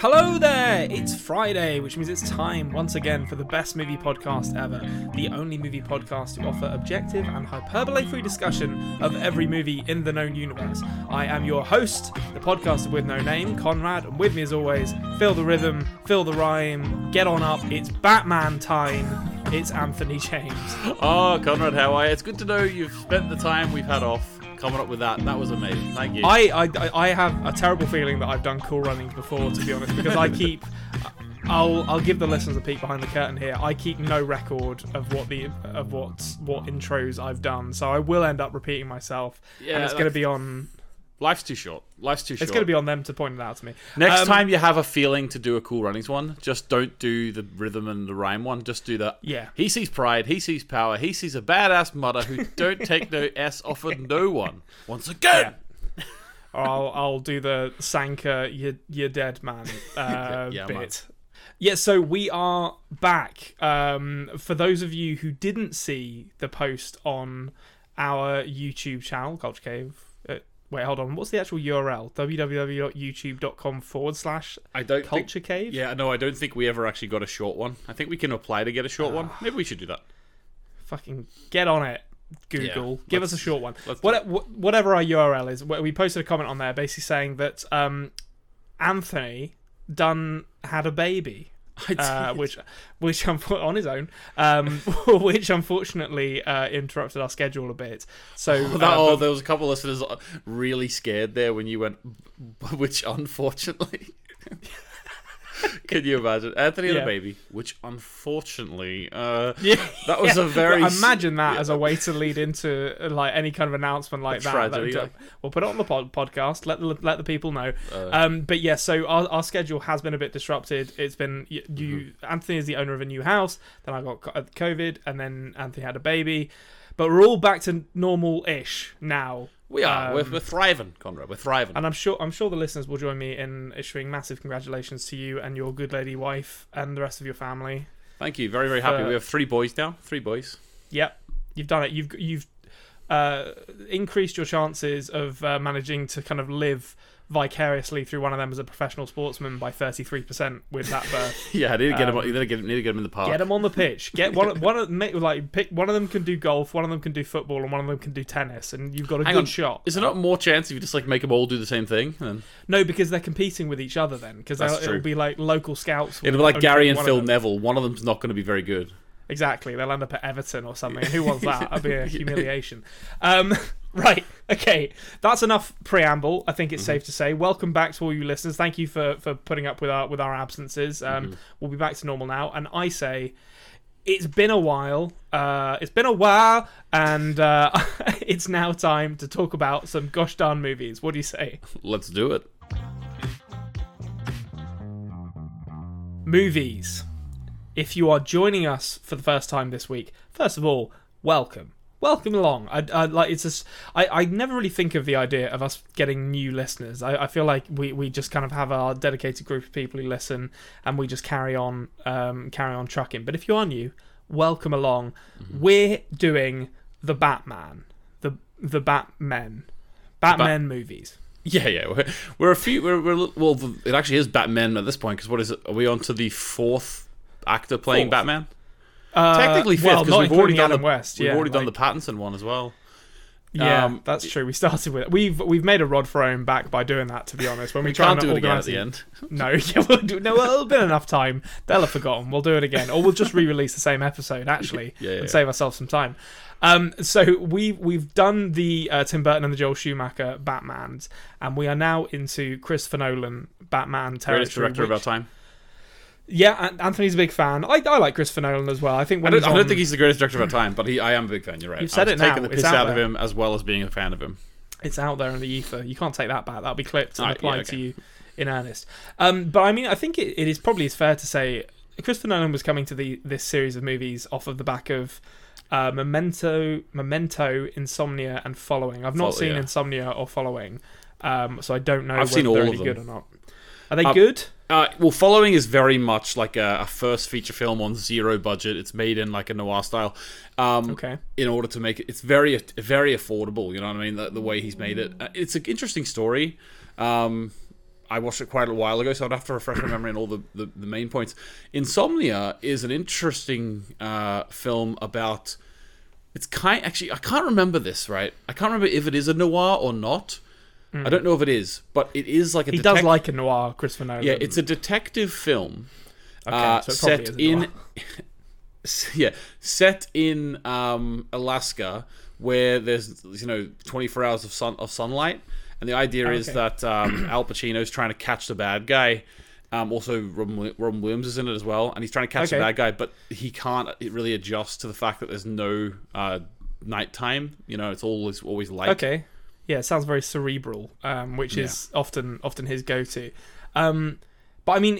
Hello there! It's Friday, which means it's time once again for the best movie podcast ever. The only movie podcast to offer objective and hyperbole free discussion of every movie in the known universe. I am your host, the podcaster with no name, Konrad, and with me as always, feel the rhythm, feel the rhyme, get on up, it's Batman time. It's Anthony James. Oh, Konrad, how are you? It's good to know you've spent the time we've had off coming up with that. That was amazing. Thank you. I, I, I have a terrible feeling that I've done cool runnings before, to be honest, because I keep. I'll I'll give the listeners a peek behind the curtain here. I keep no record of what the of what what intros I've done, so I will end up repeating myself. Yeah, and it's going to be on. Life's too short. Life's too short. It's going to be on them to point it out to me. Next Um, time you have a feeling to do a cool runnings one, just don't do the rhythm and the rhyme one. Just do the Yeah. He sees pride. He sees power. He sees a badass mother who don't take no s off of no one. Once again. Or I'll I'll do the Sanka you you're dead man uh, Yeah, bit. man. Yeah, so we are back. Um, for those of you who didn't see the post on our YouTube channel, Culture Cave. Uh, wait, hold on. What's the actual URL? www.youtube.com forward slash I don't think. Culture Cave. Yeah, no, I don't think we ever actually got a short one. I think we can apply to get a short one. Maybe we should do that. Fucking get on it. Google, Yeah, give us a short one. What, whatever our URL is, we posted a comment on there basically saying that um, Anthony Dunn had a baby. Uh, which which on his own, um, which unfortunately uh, interrupted our schedule a bit. So Oh, that, oh, there was a couple of listeners really scared there when you went, which unfortunately. Can you imagine Anthony and Yeah. the baby? Which unfortunately, uh, yeah, that was a very But imagine that as a way to lead into uh, like any kind of announcement like A that. tragedy, That- like- We'll put it on the pod- podcast. Let the let the people know. Uh. um, but yeah, so our, our schedule has been a bit disrupted. It's been you. you Mm-hmm. Anthony is the owner of a new house. Then I got uh, COVID, and then Anthony had a baby. But we're all back to normal-ish now. We are. Um, we're, we're thriving, Konrad. We're thriving. And I'm sure I'm sure the listeners will join me in issuing massive congratulations to you and your good lady wife and the rest of your family. Thank you. Very very happy. Uh, we have three boys now. Three boys. Yep, you've done it. You've you've uh, increased your chances of uh, managing to kind of live vicariously through one of them as a professional sportsman by thirty three percent with that birth. Yeah, I need to get Um, him. Need to get, need to get him in the park. Get him on the pitch. Get one. One of make, like pick. One of them can do golf. One of them can do football, and one of them can do tennis. And you've got a Hang good on. shot. Is there not more chance if you just like make them all do the same thing? No, because they're competing with each other then. Because it'll be like local scouts. it'll be like Gary and Phil. Neville. One of them's not going to be very good. Exactly. They'll end up at Everton or something. Who wants that? That'd be a humiliation. Um, right. Okay. That's enough preamble. I think it's safe to say. Welcome back to all you listeners. Thank you for, for putting up with our with our absences. Um, We'll be back to normal now. And I say, it's been a while. Uh, it's been a while, and uh, it's now time to talk about some gosh darn movies. What do you say? Let's do it. movies. If you are joining us for the first time this week, first of all, welcome. Welcome along. I, I like it's just I, I never really think of the idea of us getting new listeners. I, I feel like we, we just kind of have our dedicated group of people who listen and we just carry on um, carry on trucking. But if you are new, welcome along. We're doing the Batman, the the Batmen, Batman movies. Yeah, yeah. We're, we're a few. We're, we're well. It actually is Batman at this point because what is it? Are we on to the fourth actor playing Fourth. Batman? Uh, Technically fifth because not we've already done Adam the West. we've yeah, already done the Pattinson one as well. Yeah, Um, that's true. We started with it. We've we've made a rod for our own back by doing that. To be honest, when we, We try and do it again at the end. No, yeah, we'll do. No, well, it'll been enough time. They'll have forgotten. We'll do it again, or we'll just re-release the same episode actually, Yeah, yeah, and save ourselves some time. Um, so we we've done the uh, Tim Burton and the Joel Schumacher Batman's, and we are now into Christopher Nolan Batman territory. Greatest director of our time. Yeah, Anthony's a big fan. I, I like Christopher Nolan as well. I think I don't, he's I don't on- think he's the greatest director of our time, but he, I am a big fan. You're right. You've said I was it now. taking the It's piss out out of there. him as well as being a fan of him. it's out there in the ether. You can't take that back. That'll be clipped and Ah, yeah, applied okay. to you in earnest. Um, but I mean, I think it, it is probably as fair to say Christopher Nolan was coming to the this series of movies off of the back of uh, Memento, Memento, Insomnia, and Following. I've not Follow- seen yeah. Insomnia or Following, um, so I don't know I've whether seen they're all any of good them. or not. Are they Uh, good? Uh, well, following is very much like a, a first feature film on zero budget. It's made in like a noir style. Um, Okay. In order to make it, it's very very affordable. You know what I mean? The, the way he's made it. Uh, It's an interesting story. Um, I watched it quite a while ago, so I'd have to refresh my memory on all the, the, the main points. Insomnia is an interesting uh, film about. It's kind actually I can't remember this right. I can't remember if it is a noir or not. I don't know if it is, but it is like a. He detec- does like a noir, Christopher Nolan. yeah, it's a detective film okay, uh, so set is a in yeah set in um, Alaska where there's you know 24 hours of sun of sunlight and the idea is Okay. that um, Al Pacino's trying to catch the bad guy um, also Robin, Robin Williams is in it as well and he's trying to catch the bad guy but he can't really adjust to the fact that there's no uh, nighttime you know it's always always light Okay. Yeah, it sounds very cerebral, um, which is often often his go-to. Um, but I mean,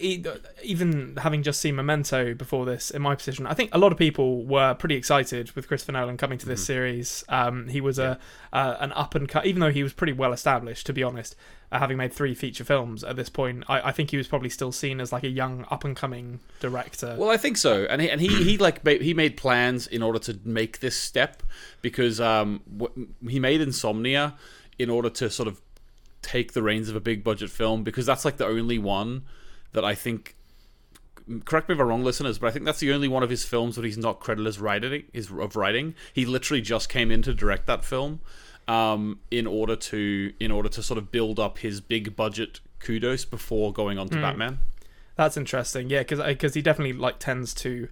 even having just seen Memento before this, in my position, I think a lot of people were pretty excited with Christopher Nolan coming to this Mm-hmm. series. Um, he was a uh, an up and cut, even though he was pretty well established, to be honest. Uh, having made three feature films at this point, I, I think he was probably still seen as like a young up and coming director. Well, I think so, and he, and he, he like ma- he made plans in order to make this step because um w- he made Insomnia in order to sort of take the reins of a big budget film because that's like the only one that I think. Correct me if I'm wrong, listeners, but I think that's the only one of his films that he's not credited as writing. Is of writing. He literally just came in to direct that film, um, in order to in order to sort of build up his big budget kudos before going on to Batman. That's interesting, yeah, because because he definitely like tends to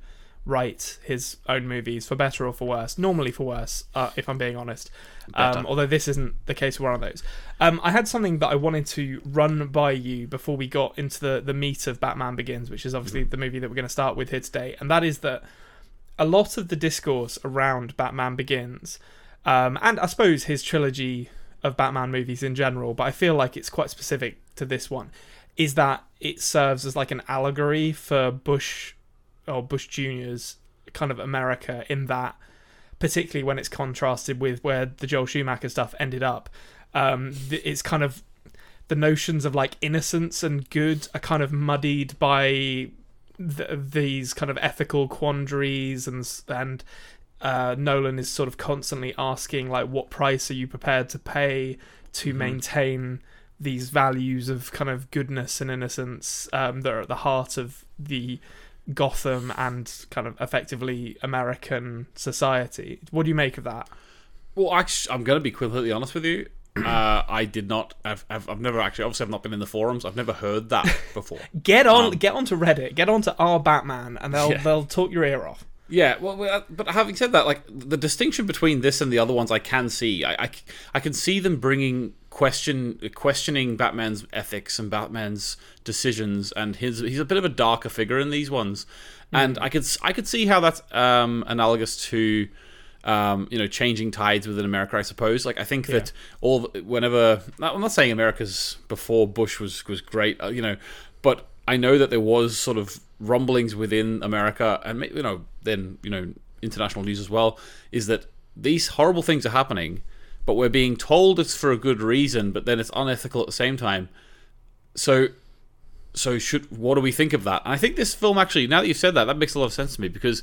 write his own movies for better or for worse. Normally for worse, uh, if I'm being honest. Um, although this isn't the case for one of those. Um, I had something that I wanted to run by you before we got into the the meat of Batman Begins, which is obviously the movie that we're going to start with here today, and that is that a lot of the discourse around Batman Begins, um, and I suppose his trilogy of Batman movies in general, but I feel like it's quite specific to this one, is that it serves as like an allegory for Bush or Bush Jr.'s kind of America in that, particularly when it's contrasted with where the Joel Schumacher stuff ended up. Um, it's kind of the notions of like innocence and good are kind of muddied by th- these kind of ethical quandaries and and uh, Nolan is sort of constantly asking like what price are you prepared to pay to maintain these values of kind of goodness and innocence um, that are at the heart of the Gotham and kind of effectively American society. What do you make of that? Well, actually, I'm going to be completely honest with you. Uh, I did not. I've, I've, I've never actually. Obviously, I've not been in the forums. I've never heard that before. Get on, Um, get onto Reddit, get onto our Batman, and they'll Yeah. they'll talk your ear off. Yeah. Well, well, but having said that, like the distinction between this and the other ones, I can see. I, I, I can see them bringing question questioning Batman's ethics and Batman's decisions, and his. He's a bit of a darker figure in these ones, and I could I could see how that's um, analogous to. um, you know, changing tides within America, I suppose. Like, I think that all whenever I'm not saying America's before Bush was was great, uh, you know, but I know that there was sort of rumblings within America, and you know, then you know, international news as well, is that these horrible things are happening, but we're being told it's for a good reason, but then it's unethical at the same time. So so should what do we think of that? And I think this film actually, now that you've said that, that makes a lot of sense to me because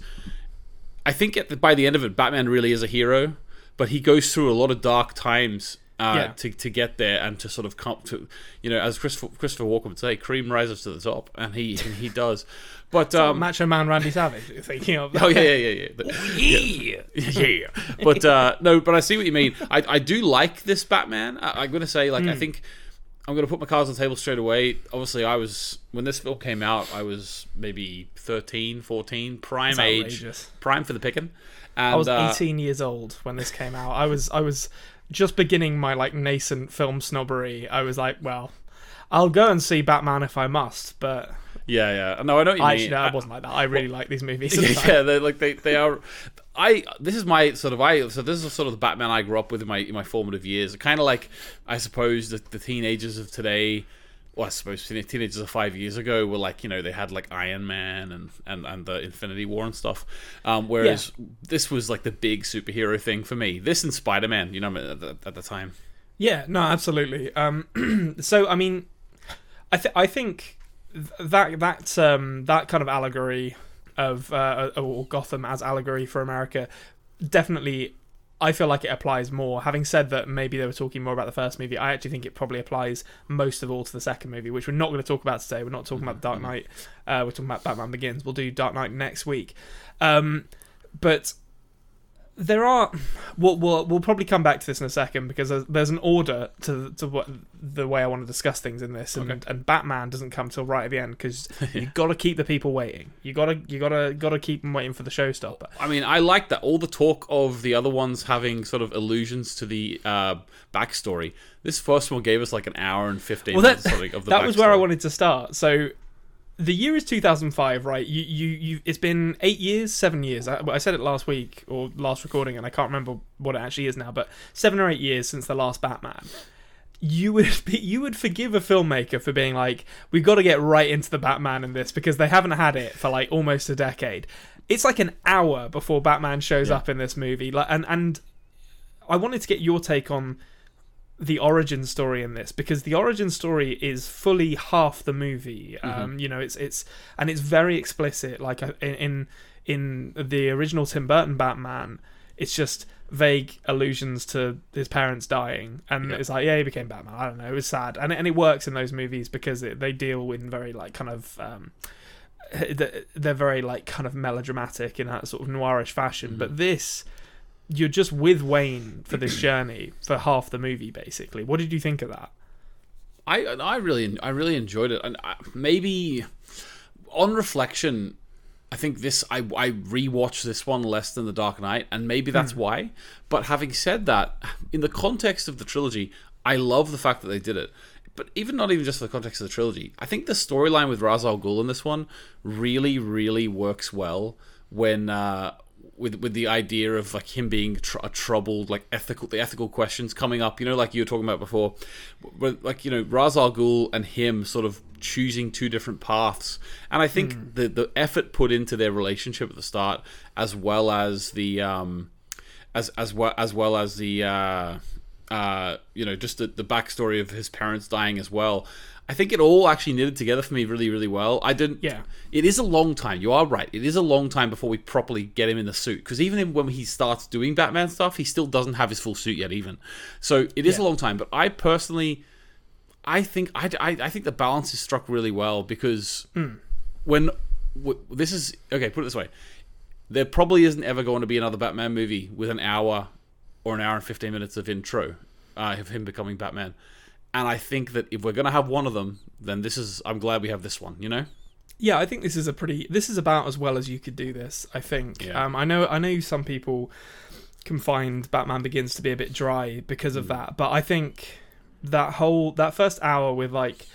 I think the, by the end of it, Batman really is a hero, but he goes through a lot of dark times uh, Yeah. to to get there and to sort of come to, you know, as Christopher, Christopher Walken would say, cream rises to the top, and he and he does. But um, Macho Man Randy Savage. Thinking of oh yeah, yeah, yeah, yeah. Yeah. yeah. But uh, no, but I see what you mean. I, I do like this Batman. I, I'm gonna say like Hmm. I think I'm gonna put my cards on the table straight away. Obviously, I was when this film came out, I was maybe 13, 14, prime age, prime for the picking. And I was uh, 18 years old when this came out. I was I was just beginning my like nascent film snobbery. I was like, well, I'll go and see Batman if I must, but yeah, yeah. No, I you I mean. actually no, I wasn't like that. I really like these movies. yeah, yeah, they like they they are. I this is my sort of I so this is sort of the Batman I grew up with in my in my formative years. Kind of like I suppose the, the teenagers of today. Well, I suppose teenagers of five years ago were like you know they had like Iron Man and and, and the Infinity War and stuff. Um, whereas this was like the big superhero thing for me. This and Spider Man, you know, at the, at the time. Yeah, no, absolutely. Um, so I mean, I th- I think that that um that kind of allegory of uh, or Gotham as allegory for America definitely I feel like it applies more. Having said that, maybe they were talking more about the first movie. I actually think it probably applies most of all to the second movie, which we're not going to talk about today. We're not talking about Dark Knight. Uh, we're talking about Batman Begins. We'll do Dark Knight next week. Um, but there are we'll, we'll we'll probably come back to this in a second because there's, there's an order to to what the way I want to discuss things in this, and, Okay. and Batman doesn't come till right at the end because you got to keep the people waiting. You got to you got to got to keep them waiting for the showstopper. I mean, I like that. All the talk of the other ones having sort of allusions to the uh, backstory. This first one gave us like an hour and fifteen Well, that- minutes of the that was where I wanted to start. So the year is 2005, right? You you you. It's been eight years, seven years. I, I said it last week or last recording, and I can't remember what it actually is now. But seven or eight years since the last Batman. You would be, you would forgive a filmmaker for being like, we've got to get right into the Batman in this because they haven't had it for like almost a decade. It's like an hour before Batman shows Yeah. up in this movie, like, and and I wanted to get your take on the origin story in this because the origin story is fully half the movie. Um, you know, it's it's and it's very explicit. Like uh, in in, in the original Tim Burton Batman, it's just vague allusions to his parents dying, and Yeah. it's like, yeah, he became Batman. I don't know, it was sad, and and it works in those movies because it, they deal with very like kind of. Um, they're they're very like kind of melodramatic in that sort of noirish fashion, but this you're just with Wayne for this journey for half the movie, basically. What did you think of that? I I really I really enjoyed it, and I, maybe on reflection, I think this I I rewatched this one less than the Dark Knight, and maybe that's why. But having said that, in the context of the trilogy, I love the fact that they did it. But even not even just for the context of the trilogy, I think the storyline with Ra's al Ghul in this one really really works well when. Uh, with, with the idea of like him being tr- a troubled like ethical the ethical questions coming up you know like you were talking about before where, like you know Ra's al Ghul and him sort of choosing two different paths. And I think the the effort put into their relationship at the start as well as the um as as well as well as the uh uh you know just the, the backstory of his parents dying as well I think it all actually knitted together for me really really well I didn't Yeah. it is a long time. You are right. It is a long time before we properly get him in the suit. Because even when he starts doing Batman stuff, he still doesn't have his full suit yet. Even so, it is a long time. But I personally, I think I, I, I think the balance is struck really well because when w- this is okay, put it this way, there probably isn't ever going to be another Batman movie with an hour or an hour and fifteen minutes of intro uh, of him becoming Batman. And I think that if we're going to have one of them, then this is. I'm glad we have this one. You know. Yeah, I think this is a pretty. This is about as well as you could do this. I think. Yeah. Um, I know. I know some people can find Batman Begins to be a bit dry because of that, but I think that whole that first hour with like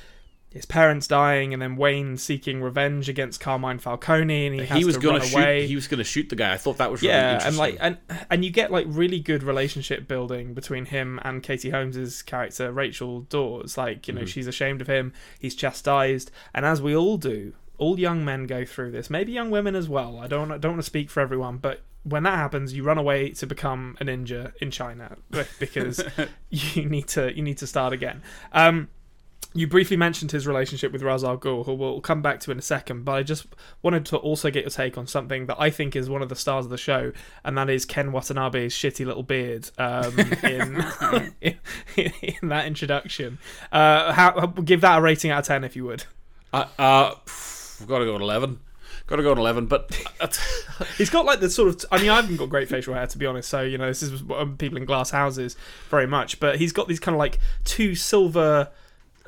his parents dying and then Wayne seeking revenge against Carmine Falcone and he, has he was to gonna run shoot. away. He was gonna shoot the guy. I thought that was really yeah, interesting. and like and and you get like really good relationship building between him and Katie Holmes's character Rachel Dawes. Like you know, Mm-hmm. she's ashamed of him. He's chastised, and as we all do, all young men go through this. Maybe young women as well. I don't I don't want to speak for everyone, but when that happens, you run away to become a ninja in China because you need to you need to start again. Um, you briefly mentioned his relationship with Ra's al Ghul, who we'll come back to in a second, but I just wanted to also get your take on something that I think is one of the stars of the show, and that is Ken Watanabe's shitty little beard um, in, in in that introduction. Uh, how give that a rating out of ten if you would. Uh, uh, we've got to go at eleven. Got to go at eleven. But uh, He's got like the sort of. I mean, I haven't got great facial hair to be honest. So you know, this is what, um, people in glass houses very much. But he's got these kind of like two silver.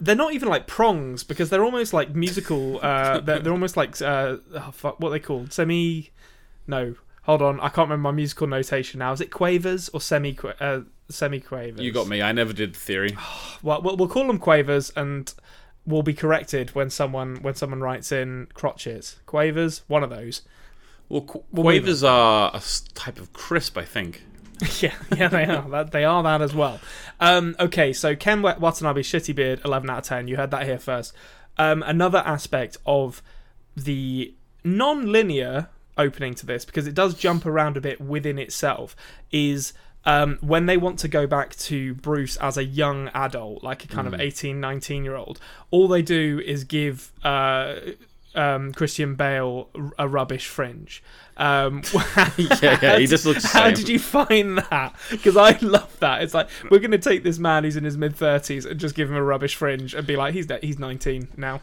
They're not even like prongs because they're almost like musical. Uh, they're, they're almost like uh, oh, fuck, what are they called? Semi. No, hold on. I can't remember my musical notation now. Is it quavers or semi uh, semi quavers? you got me. I never did the theory. Well, we'll we'll call them quavers and. We'll be corrected when someone when someone writes in crotchets. quavers, one of those. Well, qu- quavers are a type of crisp, I think. Yeah, yeah, they are. That, they are that as well. Um, okay, so Ken Wa- Watanabe, Shitty Beard, 11 out of 10. You heard that here first. Um, another aspect of the non linear opening to this, because it does jump around a bit within itself, is um, when they want to go back to Bruce as a young adult, like a kind of 18, 19 year old, all they do is give. Uh, um, Christian Bale a rubbish fringe. Um, yeah, yeah, he just looks How same. did you find that? Because I love that. It's like we're going to take this man who's in his mid thirties and just give him a rubbish fringe and be like, he's de- he's nineteen now.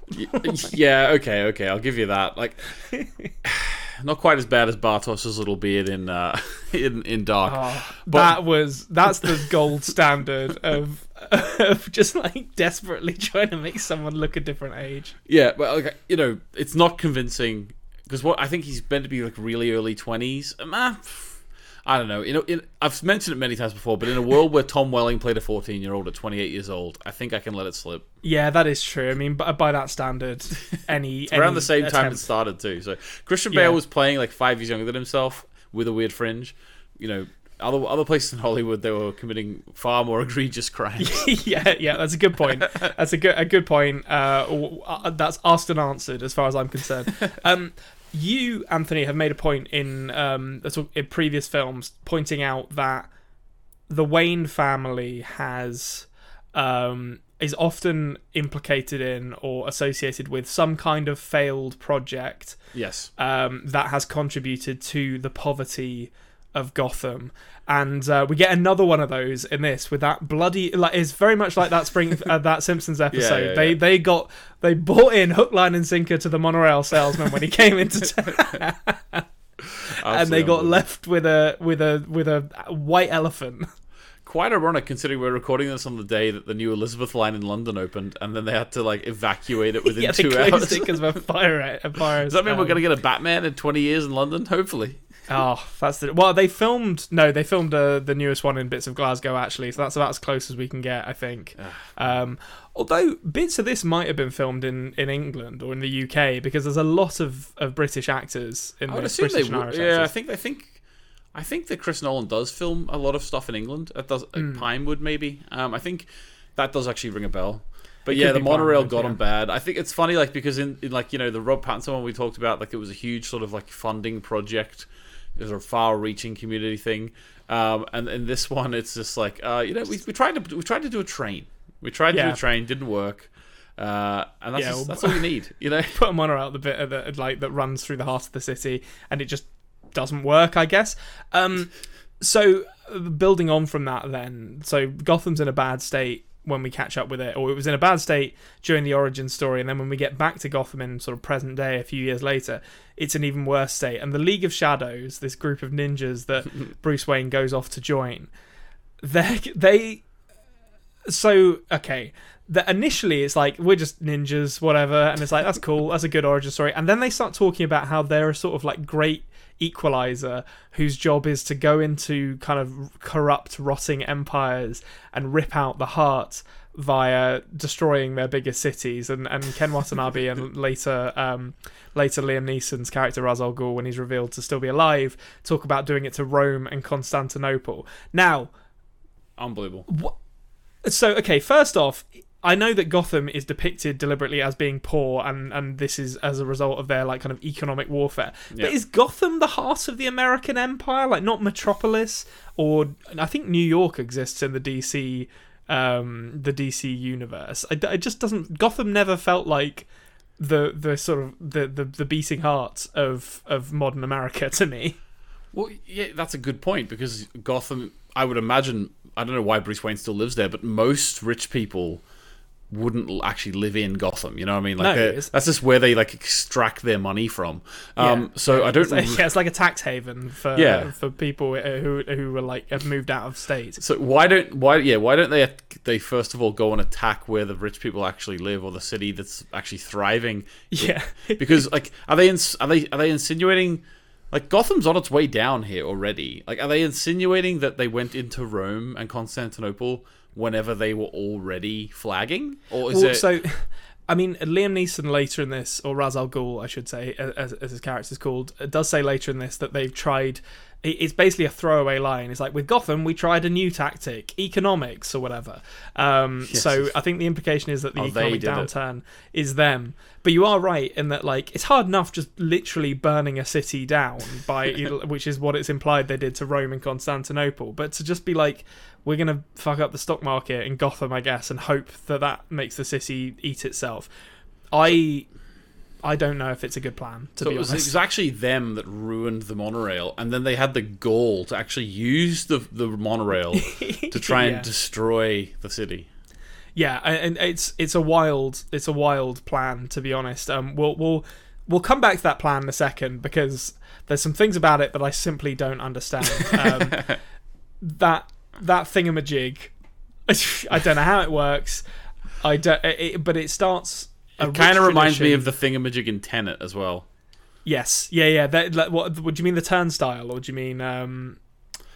yeah, okay, okay, I'll give you that. Like, not quite as bad as Bartos's little beard in uh, in in Dark. Oh, But- that was that's the gold standard of of just like desperately trying to make someone look a different age. Yeah, but like, you know, it's not convincing because what I think he's meant to be like really early twenties. Um, ah, I don't know. You know, in, I've mentioned it many times before, but in a world where Tom Welling played a fourteen-year-old at twenty-eight years old, I think I can let it slip. Yeah, that is true. I mean, by, by that standard, any Around any the same time it started too. So Christian Yeah. Bale was playing like five years younger than himself with a weird fringe. You know, other other places in Hollywood they were committing far more egregious crimes. yeah, yeah, that's a good point. That's a good a good point. Uh, uh, that's asked and answered as far as I'm concerned. Um, you, Anthony, have made a point in um, in previous films pointing out that the Wayne family has um, is often implicated in or associated with some kind of failed project yes. um, that has contributed to the poverty of Gotham. And uh, we get another one of those in this with that bloody like it's very much like that spring uh, that Simpsons episode. yeah, they yeah. they got they bought in hook, line, and sinker to the monorail salesman when he came into town, and they got left with a with a with a white elephant. quite ironic considering we're recording this on the day that the new Elizabeth line in London opened, and then they had to like evacuate it within yeah, two hours. because of a fire. A fire Does that mean we're um, going to get a Batman in 20 years in London? Hopefully. Oh, that's the well. They filmed no, they filmed uh, the newest one in bits of Glasgow actually, so that's about as close as we can get, I think. Um, although bits of this might have been filmed in, in England or in the UK because there's a lot of, of British actors in I would this. assume British they would. Yeah, I think I think I think that Chris Nolan does film a lot of stuff in England. That does like Hmm. Pinewood maybe. Um, I think that does actually ring a bell. But It yeah, the monorail got yeah. on bad. I think it's funny, like because in, in like you know the Rob Pattinson one we talked about, like it was a huge sort of like funding project. Was a far-reaching community thing, um, and in this one, it's just like uh, you know we, we tried to we tried to do a train. We tried to do a train, didn't work, uh, and that's Yeah, just- well- that's all you need, you know. put a monorail at the bit of the, like that runs through the heart of the city, and it just doesn't work, I guess. Um, so uh, building on from that, then, so Gotham's in a bad state when we catch up with it, or it was in a bad state during the origin story, and then when we get back to Gotham in sort of present day, a few years later, it's an even worse state. And the League of Shadows, this group of ninjas that Bruce Wayne goes off to join, they they so okay that initially it's like we're just ninjas whatever and it's like that's cool that's a good origin story and then they start talking about how they're a sort of like great equalizer whose job is to go into kind of corrupt rotting empires and rip out the heart via destroying their biggest cities and, and Ken Watanabe and later um, later Liam Neeson's character Ra's al Ghul when he's revealed to still be alive talk about doing it to Rome and Constantinople now Unbelievable. so okay first off i know that gotham is depicted deliberately as being poor and and this is as a result of their like kind of economic warfare Yeah. but is gotham the heart of the american empire like not metropolis or i think new york exists in the dc um the dc universe it, it just doesn't gotham never felt like the the sort of the, the the beating heart of of modern america to me Well, yeah, that's a good point because Gotham. I would imagine. I don't know why Bruce Wayne still lives there, but most rich people wouldn't actually live in Gotham. You know what I mean? Like No, it's- that's just where they like extract their money from. Um, so I don't. it's like, yeah, it's like a tax haven for Yeah. for people uh, who who were like have moved out of state So why don't why yeah why don't they they first of all go and attack where the rich people actually live or the city that's actually thriving? yeah Because like are they ins- are they are they insinuating like Gotham's on its way down here already? Like are they insinuating that they went into Rome and Constantinople whenever they were already flagging, or is Well, it? so, I mean, Liam Neeson later in this, or Ra's al Ghul, I should say, as, as his is called, does say later in this that they've tried. It's basically a throwaway line. It's like with Gotham, we tried a new tactic, economics or whatever. Um, Yes. So I think the implication is that the Oh, economic downturn is them. But you are right in that, like, it's hard enough just literally burning a city down by, which is what it's implied they did to Rome and Constantinople. But to just be like, we're gonna fuck up the stock market in Gotham, I guess, and hope that that makes the city eat itself. I I don't know if it's a good plan to So be it was, it was actually them that ruined the monorail, and then they had the goal to actually use the the monorail to try and Yeah. destroy the city. Yeah, and and it's it's a wild it's a wild plan to be honest. Um, we'll we'll we'll come back to that plan in a second because there's some things about it that I simply don't understand. Um, that that thingamajig, I don't know how it works. I don't, it, but it starts. It kind of reminds me of the thingamajig in Tenet as well. Yes, yeah, yeah. That, like, what, what do you mean the turnstile, or do you mean um,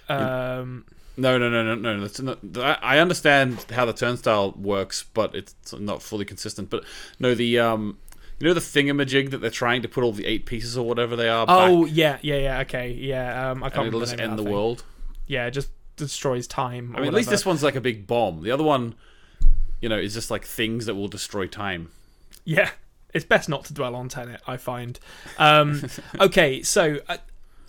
um, No, no, no, no, no. That's not, I understand how the turnstile works, but it's not fully consistent. But no, the um, you know the thingamajig that they're trying to put all the eight pieces or whatever they are. oh back, yeah, yeah, yeah. Okay, yeah. Um, I can't and it'll just end the thing. world. Yeah, just destroys time. I mean, at least this one's like a big bomb. The other one, you know, is just like things that will destroy time. Yeah, it's best not to dwell on Tenet. I find. Um, okay, so uh,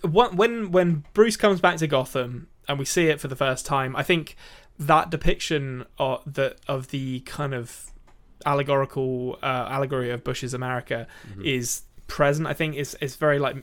when when Bruce comes back to Gotham and we see it for the first time, I think that depiction of the of the kind of allegorical uh, allegory of Bush's America is present. I think it's it's very like,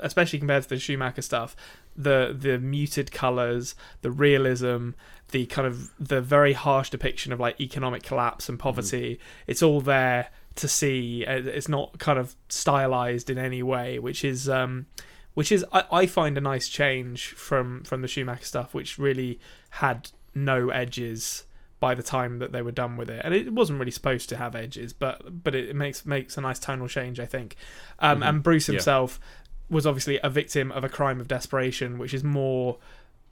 especially compared to the Schumacher stuff, the the muted colors, the realism, the kind of the very harsh depiction of like economic collapse and poverty. It's all there to see. Uh, It's not kind of stylized in any way, which is um, which is I, I find a nice change from from the Schumacher stuff, which really had no edges by the time that they were done with it, and it wasn't really supposed to have edges, but but it makes makes a nice tonal change, I think. Um, And Bruce himself was obviously a victim of a crime of desperation, which is more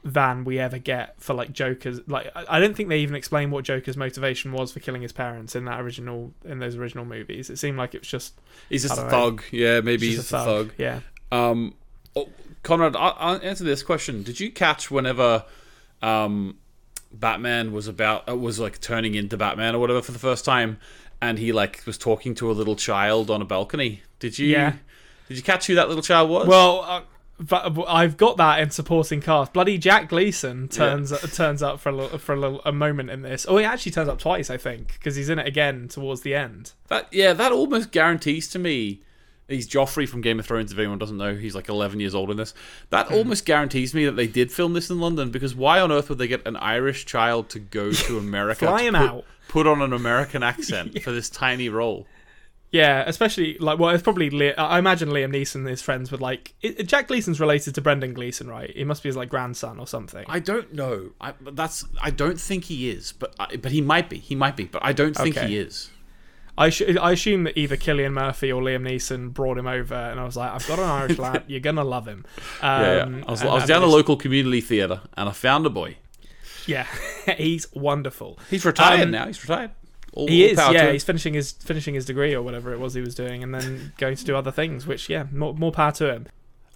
than we ever get for like Joker's. Like I I don't think they even explain what Joker's motivation was for killing his parents in that original in those original movies. It seemed like it was just He's just a know. thug. Yeah, maybe just he's a thug. Yeah. Um, oh, Konrad, I'll, I'll answer this question. Did you catch whenever um, Batman was about uh, was like turning into Batman or whatever for the first time, and he like was talking to a little child on a balcony? Did you? Yeah. Did you catch who that little child was? Well, uh, I've got that in supporting cast. Bloody Jack Gleeson turns turns up for a little, for a, little, a moment in this. Oh, he actually turns up twice, I think, because he's in it again towards the end. That yeah, that almost guarantees to me. He's Joffrey from Game of Thrones. If anyone doesn't know, he's like 11 years old in this. That Hmm. almost guarantees me that they did film this in London because why on earth would they get an Irish child to go to America? Fly to him put, out. Put on an American accent for this tiny role. Yeah, especially like well, it's probably Li- I imagine Liam Neeson is friends with like i Jack Gleeson's related to Brendan Gleeson, right? He must be his like grandson or something. I don't know. I, that's. I don't think he is, but I, but he might be. He might be, but I don't think Okay. he is. I, sh- I assume that either Cillian Murphy or Liam Neeson brought him over, and I was like, I've got an Irish lad, you're gonna love him. Um, Yeah, yeah. I was, I was down the it's- local community theatre and I found a boy. Yeah, he's wonderful. He's retired Um, now. He's retired. All, He all is, yeah. He's finishing his finishing his degree or whatever it was he was doing, and then going to do other things. Which, yeah, more more power to him.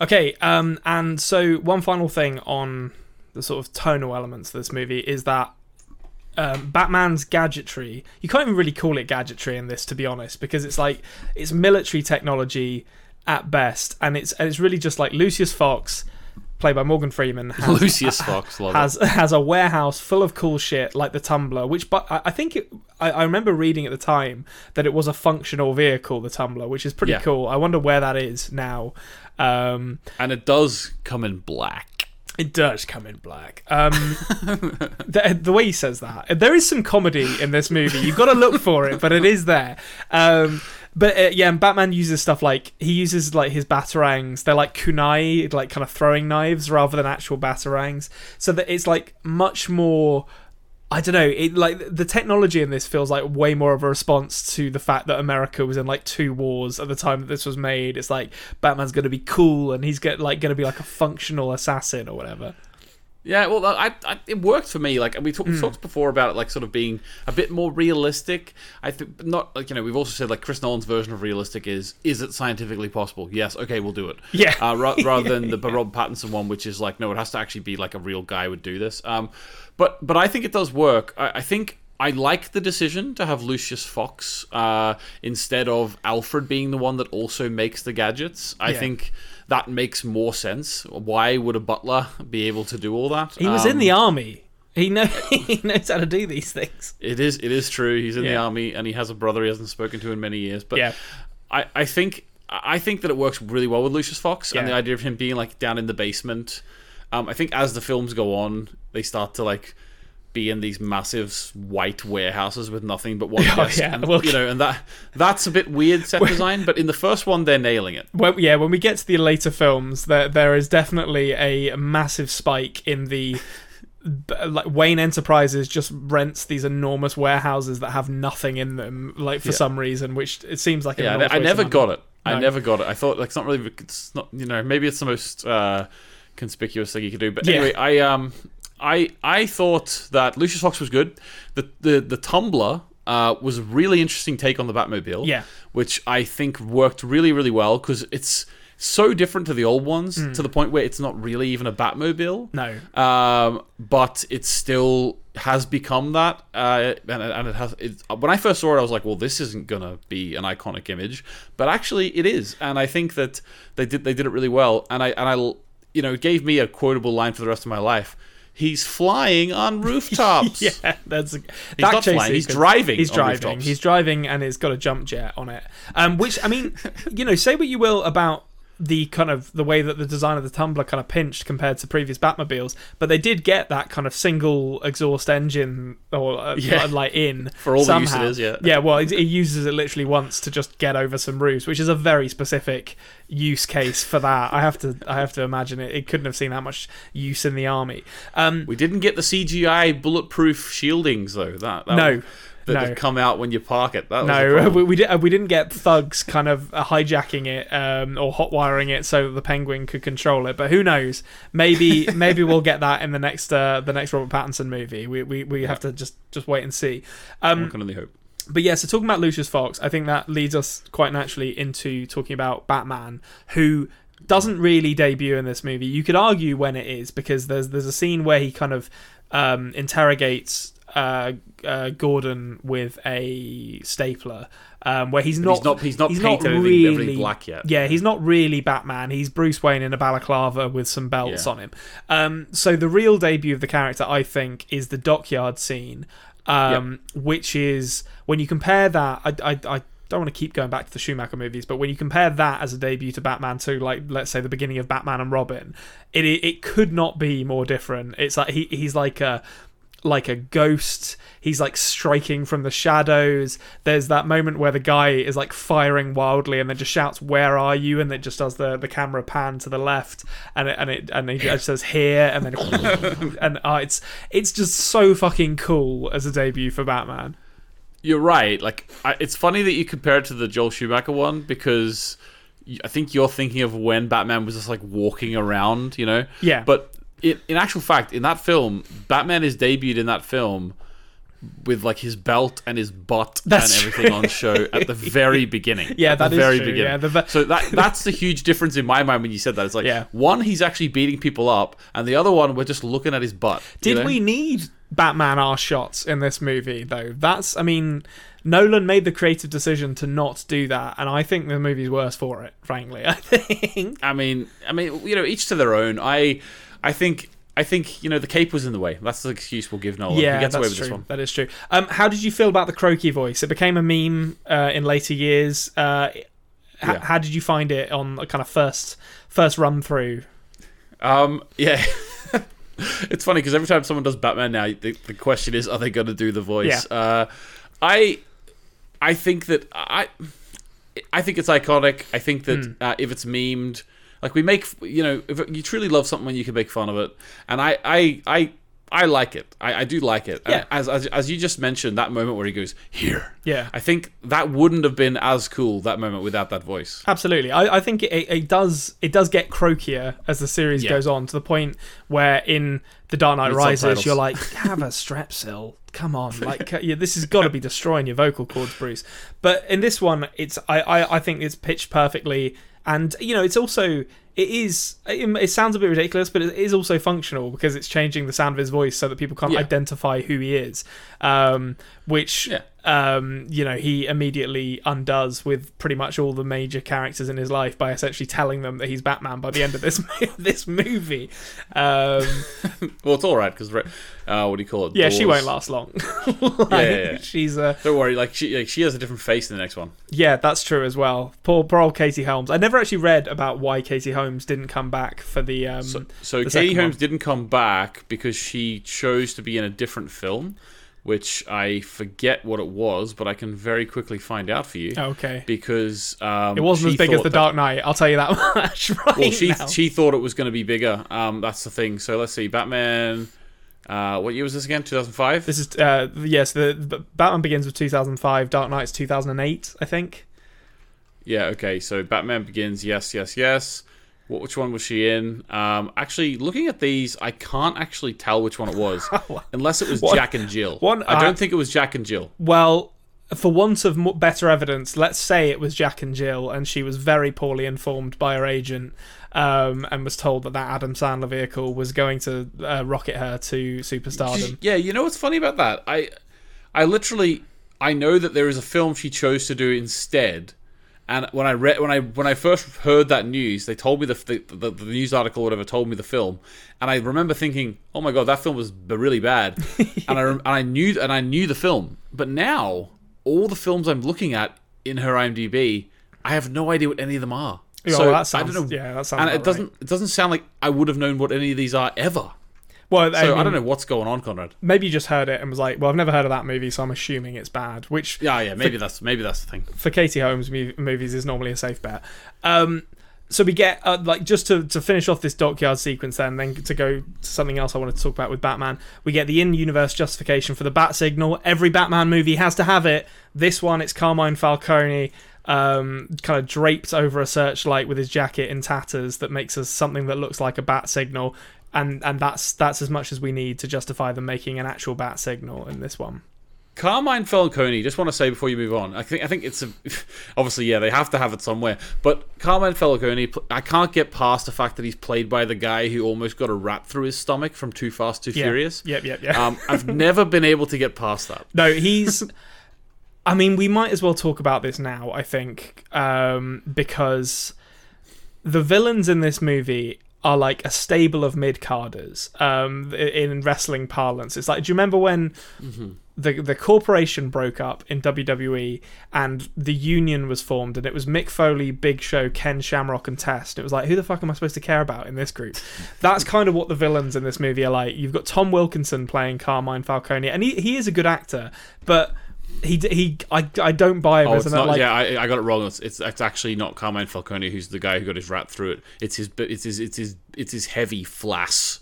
Okay, um, and so one final thing on the sort of tonal elements of this movie is that um, Batman's gadgetry. You can't even really call it gadgetry in this, to be honest, because it's like it's military technology at best, and it's and it's really just like Lucius Fox, played by Morgan Freeman, has, Lucius Fox. Love has has a warehouse full of cool shit like the Tumbler, which but I think it, I, I remember reading at the time that it was a functional vehicle, the Tumbler, which is pretty Yeah. cool. I wonder where that is now. Um. And it does come in black. it does come in black. Um, the, the way he says that, there is some comedy in this movie. You've got to look for it, but it is there. Um, but uh, yeah, and Batman uses stuff like he uses like his batarangs. They're like kunai, like kind of throwing knives rather than actual batarangs. So that it's like much more. I don't know. It like the technology in this feels like way more of a response to the fact that America was in like two wars at the time that this was made. It's like Batman's going to be cool and he's get like going to be like a functional assassin or whatever. Yeah, well, I, I, it worked for me. Like we, talk, Hmm. we talked before about it, like sort of being a bit more realistic. I think not like you know we've also said like Chris Nolan's version of realistic is is it scientifically possible? Yes, okay, we'll do it. Yeah. uh, ra- rather than the Rob Pattinson one, which is like no, it has to actually be like a real guy would do this. Um, but but I think it does work. I, I think. I like the decision to have Lucius Fox uh, instead of Alfred being the one that also makes the gadgets. I Yeah. think that makes more sense. Why would a butler be able to do all that? He was in Um, the army. He know he knows how to do these things. It is. It is true. He's in the army, and he has a brother he hasn't spoken to in many years. But Yeah. I, I think I think that it works really well with Lucius Fox and the idea of him being like down in the basement. Um, I think as the films go on, they start to like be in these massive white warehouses with nothing but one Oh, yeah. and, Well- you know, and that that's a bit weird set design. But in the first one, they're nailing it. Well, yeah, when we get to the later films, there there is definitely a massive spike in the like Wayne Enterprises just rents these enormous warehouses that have nothing in them, like for Yeah. some reason, which it seems like. Yeah, I, never got it. No. I never got it. I thought like it's not really. It's not you know maybe it's the most uh, conspicuous thing you could do. But Yeah. anyway, I um I I thought that Lucius Fox was good. The the the Tumbler uh, was a really interesting take on the Batmobile. Yeah. which I think worked really really well because it's so different to the old ones Hmm. to the point where it's not really even a Batmobile. No, Um, but it still has become that, uh, and, and it has. It, when I first saw it, I was like, "Well, this isn't gonna be an iconic image," but actually, it is, and I think that they did they did it really well, and I and I, you know, it gave me a quotable line for the rest of my life. He's flying on rooftops. yeah, that's he's not flying, he's driving He's driving. rooftops. He's driving, and it's got a jump jet on it. Um, which I mean, you know, say what you will about the kind of the way that the design of the Tumbler kind of pinched compared to previous Batmobiles, but they did get that kind of single exhaust engine or uh, Yeah. like in For all the use it somehow. yeah. Yeah, well, it, it uses it literally once to just get over some roofs, which is a very specific use case for that. I have to, I have to imagine it. It couldn't have seen that much use in the army. Um, We didn't get the CGI bulletproof shieldings though. That, that No. That No. come out when you park it. That was No, we, we, did, we didn't get thugs kind of uh, hijacking it um, or hot wiring it so that the penguin could control it. But who knows? Maybe maybe we'll get that in the next uh, the next Robert Pattinson movie. We we, we have to just just wait and see. Um, One can only hope. but yeah, so talking about Lucius Fox, I think that leads us quite naturally into talking about Batman, who doesn't really debut in this movie. You could argue when it is because there's there's a scene where he kind of um, interrogates uh, uh, Gordon with a stapler, um, where he's not he's not- he's not he's painted not everything really black yet. Yeah, he's not really Batman. He's Bruce Wayne in a balaclava with some belts Yeah. on him. Um, so the real debut of the character, I think, is the dockyard scene, um, which is when you compare that. I, I, I don't want to keep going back to the Schumacher movies, but when you compare that as a debut to Batman to like let's say the beginning of Batman and Robin, it it, it could not be more different. It's like he, he's like a like a ghost. He's like striking from the shadows. There's that moment where the guy is like firing wildly and then just shouts, "Where are you?" and it just does the, the camera pan to the left and it and it and it just says here and then and uh, it's it's just so fucking cool as a debut for Batman. You're right. Like, I, it's funny that you compare it to the Joel Schumacher one because I think you're thinking of when Batman was just like walking around, you know. Yeah. But in, in actual fact, in that film, Batman is debuted in that film with like his belt and his butt That's and everything on show at the very beginning. Yeah, at the that is very true, beginning. yeah, the so that that's the huge difference in my mind when you said that. It's like Yeah. one, he's actually beating people up, and the other one, we're just looking at his butt. Did know? we need Batman arse shots in this movie though? That's I mean, Nolan made the creative decision to not do that, and I think the movie's worse for it. Frankly, I think. I mean, I mean, you know, each to their own. I, I think, I think, you know, the cape was in the way. That's the excuse we'll give Nolan. Yeah, he gets away with true. this one. That is true. Um, how did you feel about the croaky voice? It became a meme uh, in later years. Uh, h- Yeah. How did you find it on a kind of first first run through? Um, yeah. it's funny because every time someone does Batman now, the, the question is, are they going to do the voice? Uh, I, I think that I, I think it's iconic. I think that uh, if it's memed, like we make, you know, if you truly love something, when you can make fun of it, and I, I, I. I like it. I, I do like it. Yeah. As, as as you just mentioned, that moment where he goes here. Yeah. I think that wouldn't have been as cool that moment without that voice. Absolutely, I, I think it, it does it does get croakier as the series Yeah. goes on to the point where in the Dark Knight With Rises subtitles. you're like have a strepsil, come on, like yeah, this has got to be destroying your vocal cords, Bruce. But in this one, it's I, I, I think it's pitched perfectly, and you know it's also it is it, it sounds a bit ridiculous, but it is also functional because it's changing the sound of his voice so that people can't Yeah. identify who he is, um, which Yeah. um, you know, he immediately undoes with pretty much all the major characters in his life by essentially telling them that he's Batman by the end of this this movie. Um, well, it's all right because uh, what do you call it? yeah, she won't last long. Like, Yeah, yeah, she's uh, Don't worry, like she like, she has a different face in the next one. yeah, that's true as well. Poor, poor old Katie Holmes. I never actually read about why Katie Holmes didn't come back for the. Um, So, so the Katie Holmes one. didn't come back because she chose to be in a different film, which I forget what it was, but I can very quickly find out for you. okay. Because um, It wasn't as big as The that- Dark Knight. I'll tell you that much right Well, she now. she thought it was going to be bigger. Um, that's the thing. So let's see, Batman. Uh, what year was this again? Two thousand five. This is uh, yes. The, the Batman Begins with 2005. Dark Knight's 2008, I think. Yeah. Okay. So Batman Begins. Yes. Yes. Yes. What, which one was she in? Um, actually, looking at these, I can't actually tell which one it was, unless it was One- Jack and Jill. one- I uh, don't think it was Jack and Jill. Well, for want of better evidence, let's say it was Jack and Jill, and she was very poorly informed by her agent, um, and was told that that Adam Sandler vehicle was going to uh, rocket her to superstardom. Yeah, you know what's funny about that? I, I literally, I know that there is a film she chose to do instead. And when I read, when I when I first heard that news, they told me the the, the, the news article, or whatever, told me the film, and I remember thinking, "Oh my god, that film was really bad," and I and I knew and I knew the film. But now, all the films I'm looking at in her IMDb, I have no idea what any of them are. Yeah, so well, that sounds- I don't know. yeah, that sounds And it doesn't it doesn't sound like I would have known what any of these are ever. Well, I, So I, mean, don't know what's going on, Konrad. Maybe you just heard it and was like, "Well, I've never heard of that movie, so I'm assuming it's bad." Which Yeah, yeah, maybe that's maybe that's the thing. for Katie Holmes movies is normally a safe bet. Um, so we get uh, like just to, to finish off this dockyard sequence, then then to go to something else I wanted to talk about with Batman. We get the in-universe justification for the bat signal. Every Batman movie has to have it. This one, it's Carmine Falcone. Um, kind of draped over a searchlight with his jacket in tatters that makes us something that looks like a bat signal, and and that's that's as much as we need to justify them making an actual bat signal in this one. Carmine Falcone. Just want to say before you move on, I think I think it's a obviously yeah they have to have it somewhere. But Carmine Falcone, I can't get past the fact that he's played by the guy who almost got a rat through his stomach from Too Fast Too Yeah. Furious. Yep, yep, yeah. Um, I've never been able to get past that. No, he's. I mean, we might as well talk about this now. I think um, because the villains in this movie are like a stable of mid carders um, in wrestling parlance. It's like, do you remember when the the corporation broke up in WWE and the union was formed and it was Mick Foley, Big Show, Ken Shamrock, and Test. It was like, who the fuck am I supposed to care about in this group? That's kind of what the villains in this movie are like. You've got Tom Wilkinson playing Carmine Falcone, and he he is a good actor, but he he I, I don't buy him Oh, as it's an not. like yeah, I, I got it wrong. It's, it's it's actually not Carmine Falcone who's the guy who got his rat through it. It's his it's his it's his it's his heavy flass.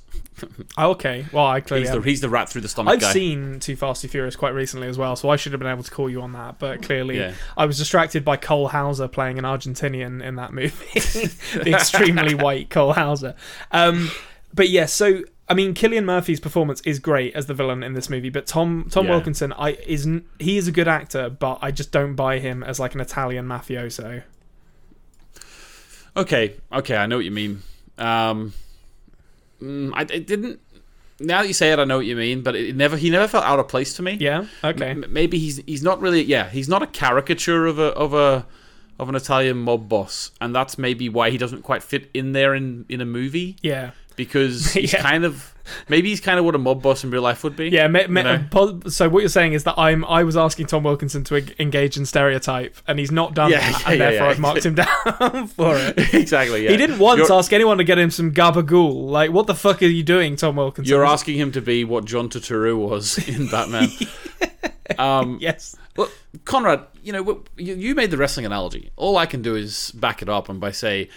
Oh, okay. Well, I clearly He's the he's the rat through the stomach I've guy. seen Too Fast Too Furious quite recently as well, so I should have been able to call you on that. But clearly, Yeah. I was distracted by Cole Hauser playing an Argentinian in that movie, the extremely white Cole Hauser. Um, but yeah, so I mean, Cillian Murphy's performance is great as the villain in this movie, but Tom Tom Yeah. Wilkinson, I is he is a good actor, but I just don't buy him as like an Italian mafioso. Okay, okay, I know what you mean. Um, mm, I it didn't. Now that you say it, I know what you mean, but it never he never felt out of place to me. Yeah. Okay. M- maybe he's he's not really yeah he's not a caricature of a of a of an Italian mob boss, and that's maybe why he doesn't quite fit in there in in a movie Yeah. Because he's Yeah. kind of maybe he's kind of what a mob boss in real life would be. Yeah, me, me, you know? so what you're saying is that I'm I was asking Tom Wilkinson to engage in stereotype, and he's not done Yeah, that, yeah, and therefore. I've marked him down for it. exactly. Yeah. He didn't once You're, ask anyone to get him some gabagool. Like, what the fuck are you doing, Tom Wilkinson? you're asking him to be what John Turturro was in Batman. um, yes. Well, Konrad, you know, what- you, you made the wrestling analogy. All I can do is back it up and by say,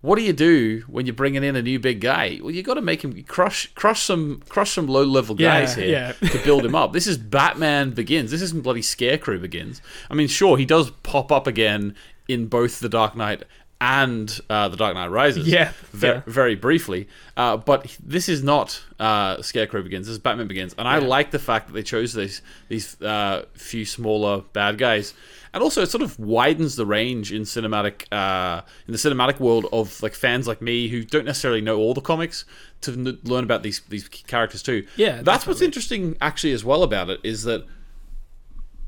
what do you do when you're bringing in a new big guy? Well, you got to make him crush, crush some, crush some low level Yeah, guys here yeah. to build him up. This is Batman Begins. This isn't bloody Scarecrow Begins. I mean, sure, he does pop up again in both the Dark Knight and uh, the Dark Knight Rises. Yeah, ve- yeah. very briefly. Uh, but this is not uh, Scarecrow Begins. This is Batman Begins, and I like the fact that they chose these these uh, few smaller bad guys, and also it sort of widens the range in cinematic uh, in the cinematic world of like fans like me who don't necessarily know all the comics to n- learn about these these characters too. Yeah, that's what's interesting actually as well about it is that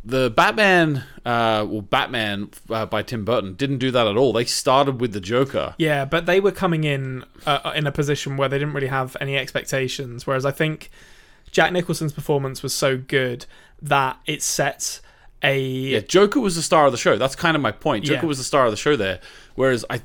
the Batman, uh, well, Batman uh, by Tim Burton didn't do that at all. They started with the Joker. Yeah, but they were coming in uh, in a position where they didn't really have any expectations. Whereas I think Jack Nicholson's performance was so good that it sets a Yeah, Joker was the star of the show. That's kind of my point. Joker Yeah. was the star of the show there. Whereas I,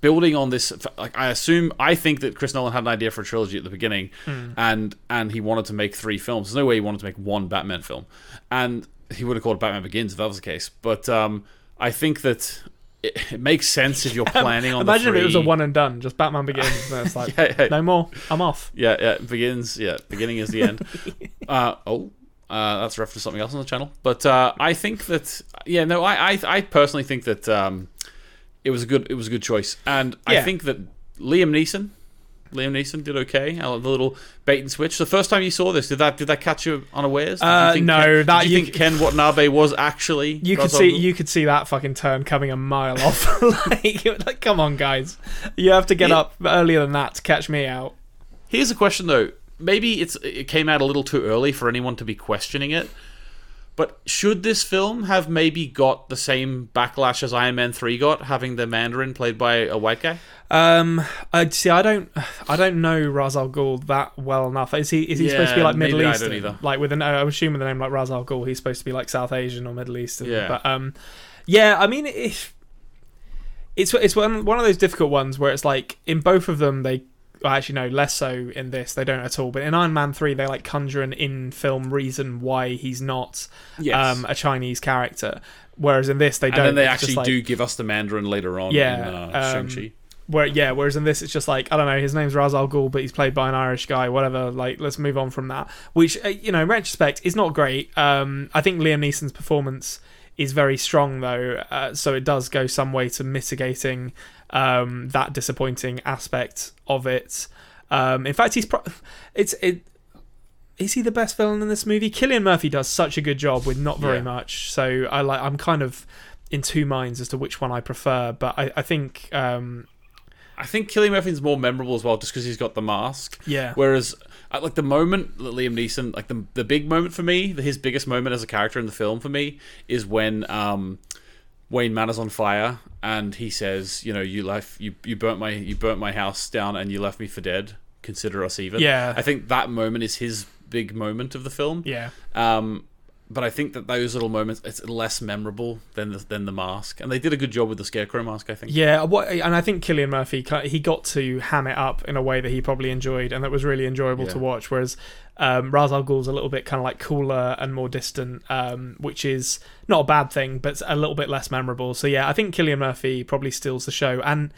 building on this, like I assume, I think that Chris Nolan had an idea for a trilogy at the beginning, Hmm. and and he wanted to make three films. There's no way he wanted to make one Batman film, and he would have called it Batman Begins if that was the case. But um, I think that. It, it makes sense if you're planning on. Imagine the if it was a one and done, just Batman Begins. And it's like, Yeah, yeah. no more. I'm off. Yeah, yeah. Begins. Yeah, beginning is the end. uh, oh, uh, that's a reference to something else on the channel. But uh, I think that yeah, no, I, I, I personally think that um, it was a good, it was a good choice, and I think that Liam Neeson, Liam Neeson did okay. Uh, The little bait and switch. The first time you saw this, did that did that catch you unawares? Uh, no, Ken, that you, you- think Ken Watanabe was actually You could see you could see that fucking turn coming a mile off. like, like, come on, guys, you have to get Yeah. up earlier than that to catch me out. Here's a question though. Maybe it's it came out a little too early for anyone to be questioning it. But should this film have maybe got the same backlash as Iron Man 3 got, having the Mandarin played by a white guy? Um, I see. I don't. I don't know Ra's al Ghul that well enough. Is he? Is he supposed to be like Middle Eastern? don't either. Like with an? I'm assuming the name like Ra's al Ghul. He's supposed to be like South Asian or Middle Eastern. Yeah. But um, yeah. I mean, it, it's it's one one of those difficult ones where it's like in both of them they. Well, actually, no, less so in this. They don't at all. But in Iron Man three, they like conjure an in-film reason why he's not Yes. um, a Chinese character. Whereas in this, they don't. then they It's actually like- do give us the Mandarin later on Yeah, in uh, um, Shang-Chi. Where yeah, whereas in this it's just like I don't know, his name's Ra's al Ghul, but he's played by an Irish guy. Whatever, like let's move on from that. Which uh, you know, in retrospect, is not great. Um, I think Liam Neeson's performance is very strong though, uh, so it does go some way to mitigating um, that disappointing aspect of it. Um, in fact, he's pro- it's it. Is he the best villain in this movie? Cillian Murphy does such a good job with not very Yeah. much. So I like. I'm kind of in two minds as to which one I prefer. But I, I think um, I think Cillian Murphy's more memorable as well, just because he's got the mask. Yeah. Whereas, at, like the moment that Liam Neeson, like the the big moment for me, the, his biggest moment as a character in the film for me is when um, Wayne Manor's on fire and he says, you know, you left, you you burnt my you burnt my house down and you left me for dead. Consider us even. Yeah. I think that moment is his big moment of the film. Yeah. Um, but I think that those little moments, it's less memorable than the, than the mask, and they did a good job with the scarecrow mask. I think. Yeah, what, and I think Cillian Murphy he got to ham it up in a way that he probably enjoyed, and that was really enjoyable to watch. Whereas um, Ra's al Ghul's a little bit kind of like cooler and more distant, um, which is not a bad thing, but a little bit less memorable. So yeah, I think Cillian Murphy probably steals the show, and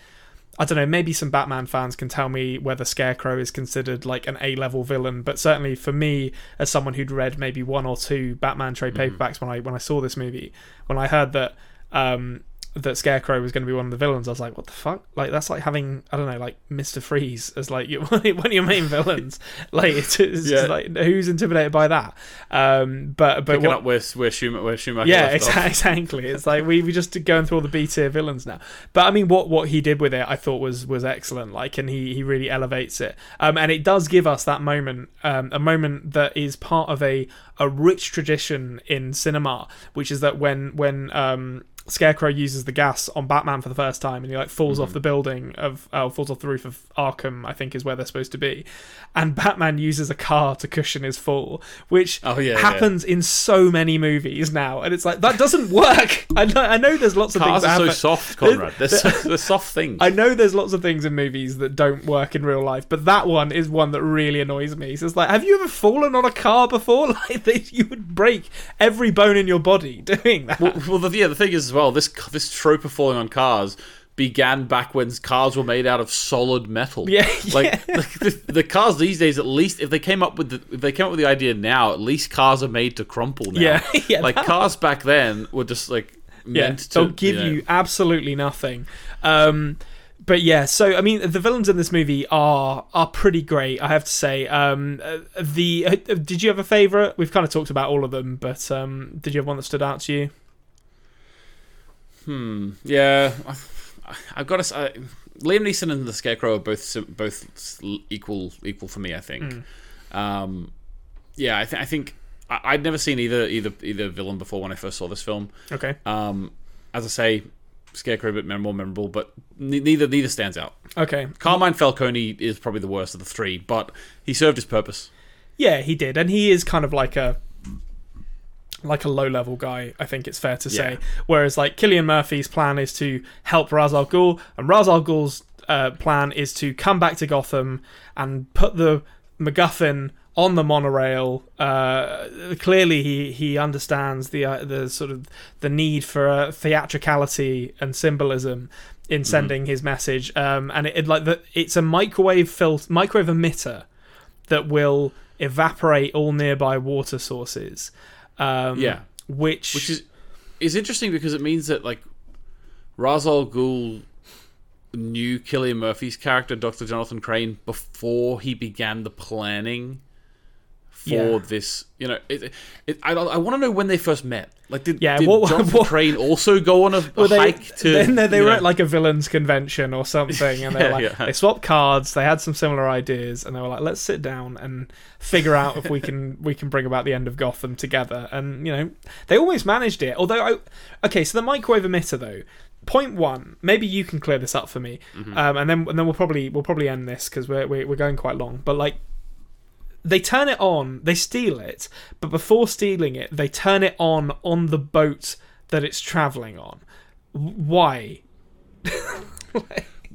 I don't know, maybe some Batman fans can tell me whether Scarecrow is considered like an A level villain, but certainly for me, as someone who'd read maybe one or two Batman trade paperbacks when I when I saw this movie, when I heard that um, that Scarecrow was going to be one of the villains, I was like, what the fuck? Like that's like having I don't know, like Mister Freeze as like your, one of your main villains. like it's, it's just Yeah. like who's intimidated by that? Um, but but Picking what, up where where Schumacher, where Schumacher yeah, off. exactly. It's like we we just going through all the B tier villains now. But I mean, what what he did with it, I thought was was excellent. Like, and he he really elevates it. Um, and it does give us that moment, um, a moment that is part of a a rich tradition in cinema, which is that when when um. Scarecrow uses the gas on Batman for the first time, and he like falls Mm-hmm. off the building of, oh, falls off the roof of Arkham, I think is where they're supposed to be, and Batman uses a car to cushion his fall, which Oh, yeah, yeah. happens in so many movies now, and it's like that doesn't work. I know, I know there's lots of Cars things. are that so soft, Konrad. They're, so, they're soft things. I know there's lots of things in movies that don't work in real life, but that one is one that really annoys me. So it's like, have you ever fallen on a car before? Like you would break every bone in your body doing that. well, well the, yeah, the thing is well. This this trope of falling on cars began back when cars were made out of solid metal. Yeah, like, like the, the cars these days, at least if they came up with the if they came up with the idea now, at least cars are made to crumple now. Yeah, yeah, like cars back then were just like yeah, meant to. they'll give know- you absolutely nothing. Um, but yeah, so I mean, the villains in this movie are are pretty great. I have to say. Um, uh, the uh, did you have a favorite? We've kind of talked about all of them, but um, did you have one that stood out to you? Hmm. Yeah, I, I've got to. say, Liam Neeson and the Scarecrow are both both equal equal for me. I think. Mm. Um, yeah, I, th- I think I, I'd never seen either either either villain before when I first saw this film. Okay. Um, as I say, Scarecrow a bit more memorable, but ne- neither neither stands out. Okay. Carmine Falcone is probably the worst of the three, but he served his purpose. Yeah, he did, and he is kind of like a like a low level guy. I think it's fair to say. Yeah. Whereas like Cillian Murphy's plan is to help Ra's al Ghul, and Ra's al Ghul's uh, plan is to come back to Gotham and put the MacGuffin on the monorail. Uh, clearly, he he understands the uh, the sort of the need for uh, theatricality and symbolism in sending his message. Um, and it, it like the, it's a microwave fil- microwave emitter that will evaporate all nearby water sources. Um, Yeah. which, which is is interesting because it means that like Ra's al Ghul knew Cillian Murphy's character, Dr. Jonathan Crane, before he began the planning for Yeah. this. You know, it, it, I, I want to know when they first met. Like, did, Yeah, did what- Jonathan what- Crane also go on a, a they, hike to? then they, they were know- at like a villains convention or something, and they Yeah, were like yeah. they swapped cards. They had some similar ideas, and they were like, "Let's sit down and figure out if we can we can bring about the end of Gotham together." And you know, they almost managed it. Although, I, okay, so the microwave emitter though. Point one, maybe you can clear this up for me, Mm-hmm. um, and then and then we'll probably we'll probably end this because we're, we're we're going quite long. But like, they turn it on, they steal it, but before stealing it, they turn it on on the boat that it's traveling on. Why?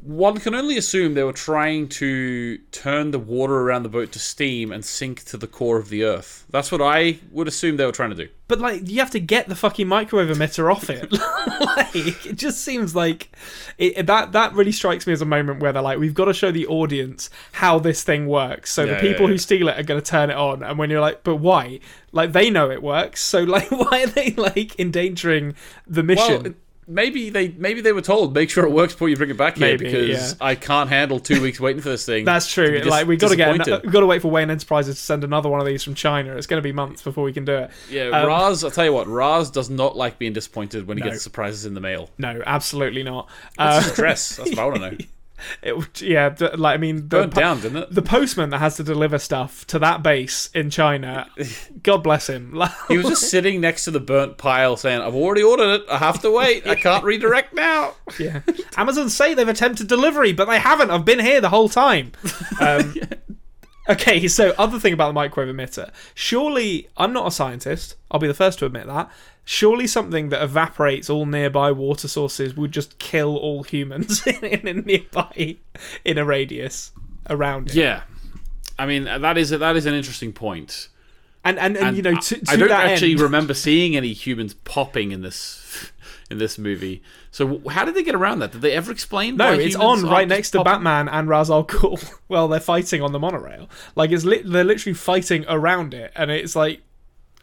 One can only assume they were trying to turn the water around the boat to steam and sink to the core of the earth. That's what I would assume they were trying to do. But like, you have to get the fucking microwave emitter off it. like, it just seems like it, that that really strikes me as a moment where they're like, we've got to show the audience how this thing works. So Yeah, the people yeah, who steal it are going to turn it on, and when you're like, but why? Like they know it works. So like, why are they like endangering the mission? Well, maybe they maybe they were told make sure it works before you bring it back here Maybe, because yeah. I can't handle two weeks waiting for this thing. That's true. dis- like we got to get, we got to wait for Wayne Enterprises to send another one of these from China. It's going to be months before we can do it. Yeah, Um, Raz. I'll tell you what, Raz does not like being disappointed when he No. gets surprises in the mail. No, absolutely not. What's Uh, his address? That's what I want to know. It, yeah, d- like I mean, the, Burned down, didn't it? the postman that has to deliver stuff to that base in China. God bless him. He was just sitting next to the burnt pile, saying, "I've already ordered it. I have to wait. I can't redirect now." yeah. Amazon say they've attempted delivery, but they haven't. I've been here the whole time. Um, Okay, so other thing about the microwave emitter. Surely, I'm not a scientist. I'll be the first to admit that. Surely, something that evaporates all nearby water sources would just kill all humans in, in nearby in a radius around it. Yeah, I mean that is a, that is an interesting point. And and, and, And you know, I- to, to I don't actually end, remember seeing any humans popping in this in this movie. So how did they get around that? Did they ever explain? No, it's on right next to? Batman and Ra's al Ghul. well, they're fighting on the monorail. Like it's lit they're literally fighting around it, and it's like,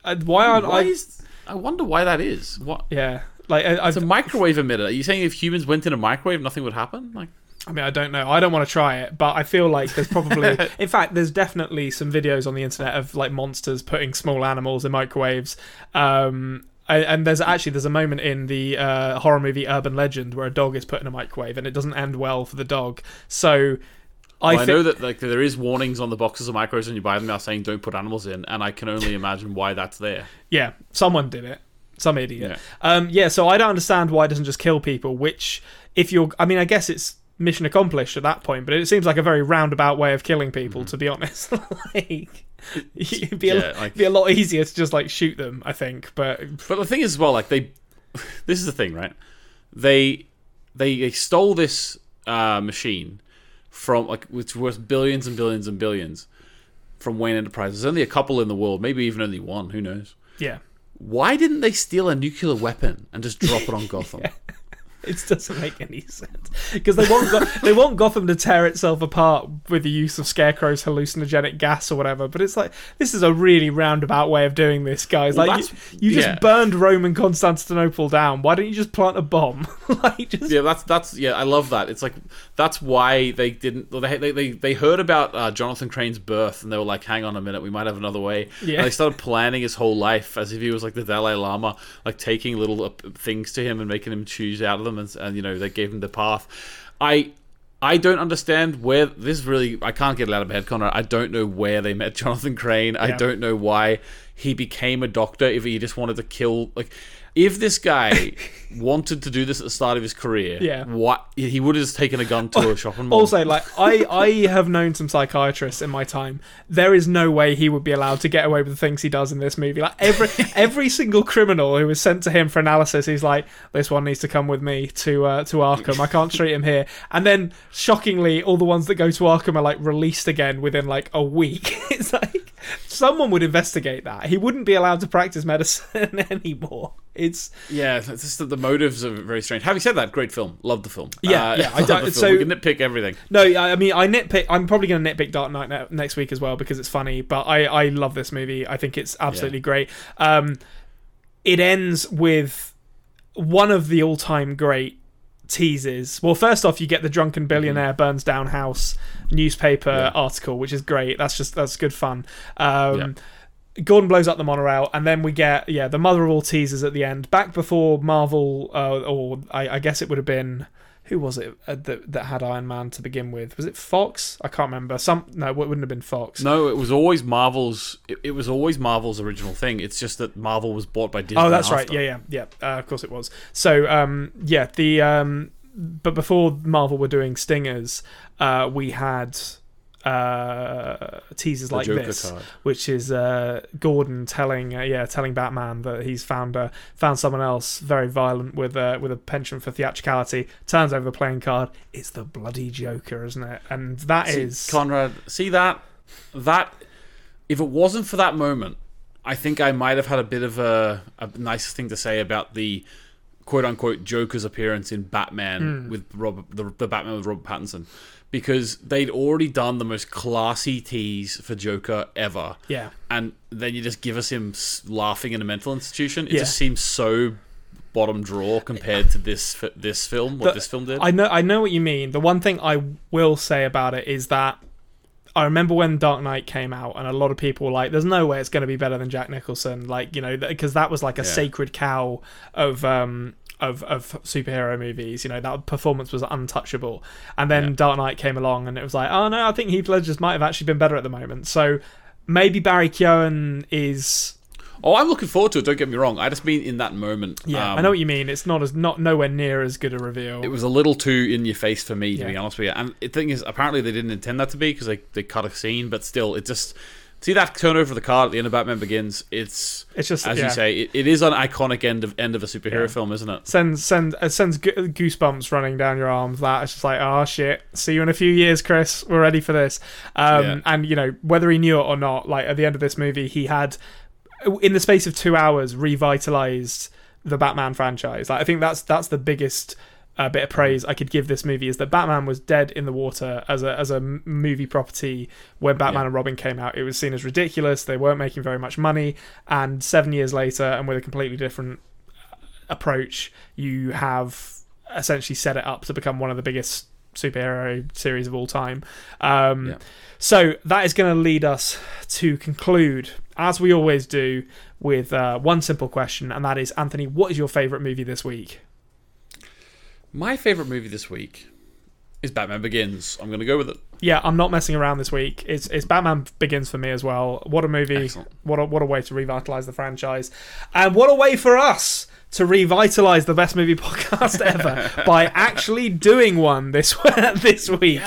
uh, why aren't Why I? is, I wonder why that is. What? Yeah, like I, It's a microwave emitter. Are you saying if humans went in a microwave, nothing would happen? Like, I mean, I don't know. I don't want to try it, but I feel like there's probably, in fact, there's definitely some videos on the internet of like monsters putting small animals in microwaves. Um, and- and there's actually there's a moment in the uh, horror movie Urban Legend where a dog is put in a microwave and it doesn't end well for the dog. So I Well, I, know that like there is warnings on the boxes of microwaves when you buy them now saying don't put animals in, and I can only imagine why that's there. Yeah, someone did it. Some idiot. Yeah. Um, yeah, so I don't understand why it doesn't just kill people, which, if you're. I mean, I guess it's mission accomplished at that point, but it seems like a very roundabout way of killing people, to be honest. like. It'd be, a, Mm-hmm. Like- be a lot easier to just like shoot them, I think. But But the thing is, as well, like they, this is the thing, right? They they, they stole this uh, machine from like which worth billions and billions and billions from Wayne Enterprises. There's only a couple in the world, maybe even only one. Who knows? yeah, Why didn't they steal a nuclear weapon and just drop it on Gotham? it doesn't make any sense because they want Go- they want Gotham to tear itself apart with the use of Scarecrow's hallucinogenic gas or whatever. But it's like this is a really roundabout way of doing this, guys. Well, like you, you just yeah. burned Rome and Constantinople down. Why don't you just plant a bomb? like just Yeah, that's that's yeah, I love that. It's like that's why they didn't. They they they, they heard about uh, Jonathan Crane's birth, and they were like, "Hang on a minute, we might have another way." Yeah. And they started planning his whole life as if he was like the Dalai Lama, like taking little uh, things to him and making him choose out of them, and, and you know they gave him the path. I I don't understand where this really. I can't get it out of my head, Konrad. I don't know where they met Jonathan Crane. I don't know why he became a doctor. If he just wanted to kill, like, if this guy wanted to do this at the start of his career, Yeah. what he would have just taken a gun to a shopping mall. Also, like I, I have known some psychiatrists in my time. There is no way he would be allowed to get away with the things he does in this movie. Like every every single criminal who was sent to him for analysis, he's like, "This one needs to come with me to uh, to Arkham. I can't treat him here." And then, shockingly, all the ones that go to Arkham are like released again within like a week. it's like someone would investigate that. He wouldn't be allowed to practice medicine anymore. It's yeah, it's just that the motives are very strange. Having said that, great film. love the film. Yeah, yeah, I don't- the film. so- we can nitpick everything. No, I I mean, I nitpick. I'm probably going to nitpick Dark Knight ne- next week as well because it's funny. But I, I love this movie. I think it's absolutely great. Um, it ends with one of the all-time great teases. Well, first off, you get the drunken billionaire burns down house newspaper Yeah. article, which is great. That's just that's good fun. Um, Gordon blows up the monorail, and then we get yeah the mother of all teasers at the end. Back before Marvel, uh, or I, I guess it would have been who was it uh, that that had Iron Man to begin with? Was it Fox? I can't remember. Some no, it wouldn't have been Fox. No, it was always Marvel's. It, it was always Marvel's original thing. It's just that Marvel was bought by Disney. Oh, that's right. Yeah, yeah, yeah. Uh, of course it was. So, um, yeah, the um, but before Marvel were doing stingers, uh, we had uh, teasers The like Joker this, card. which is uh, Gordon telling, uh, yeah, telling Batman that he's found uh, found someone else very violent with uh, with a penchant for theatricality. Turns over the playing card. It's the bloody Joker, isn't it? And that See, is Konrad. See that that if it wasn't for that moment, I think I might have had a bit of a, a nice thing to say about the quote unquote Joker's appearance in Batman Hmm. with Robert, the, the Batman with Robert Pattinson. Because they'd already done the most classy tease for Joker ever, yeah. and then you just give us him laughing in a mental institution. It Yeah. just seems so bottom drawer compared to this this film. What The- this film did. I know I know what you mean. The one thing I will say about it is that I remember when Dark Knight came out, and a lot of people were like, "There's no way it's going to be better than Jack Nicholson." Like, you know, because that was like a Yeah. sacred cow of um of of superhero movies. You know, that performance was untouchable. And then Yeah. Dark Knight came along, and it was like, "Oh no, I think Heath Ledger's might have actually been better at the moment." So maybe Barry Keoghan is. oh, I'm looking forward to it. Don't get me wrong. I just mean in that moment. Yeah, um, I know what you mean. It's not as not nowhere near as good a reveal. It was a little too in your face for me, to be honest with you. And the thing is, apparently they didn't intend that to be because they, they cut a scene, but still, it just see that turnover of the card at the end of Batman Begins. It's It's just as yeah. you say, it, it is an iconic end of end of a superhero Yeah. film, isn't it? sends send it sends goosebumps running down your arms. That it's just like, oh shit. See you in a few years, Chris. We're ready for this. Um, Yeah. And you know whether he knew it or not, like at the end of this movie, he had in the space of two hours revitalized the Batman franchise. Like I think that's that's the biggest. Uh, bit of praise I could give this movie is that Batman was dead in the water as a as a movie property when Batman Yeah. and Robin came out. It was seen as ridiculous. They weren't making very much money, and seven years later, and with a completely different approach, you have essentially set it up to become one of the biggest superhero series of all time. Um, Yeah. So that is going to lead us to conclude, as we always do, with uh, one simple question, and that is, Anthony, what is your favorite movie this week? My favorite movie this week is Batman Begins. I'm going to go with it. Yeah, I'm not messing around this week. It's it's Batman Begins for me as well. What a movie! Excellent. What a, what a way to revitalize the franchise, and what a way for us to revitalize the best movie podcast ever by actually doing one this this week.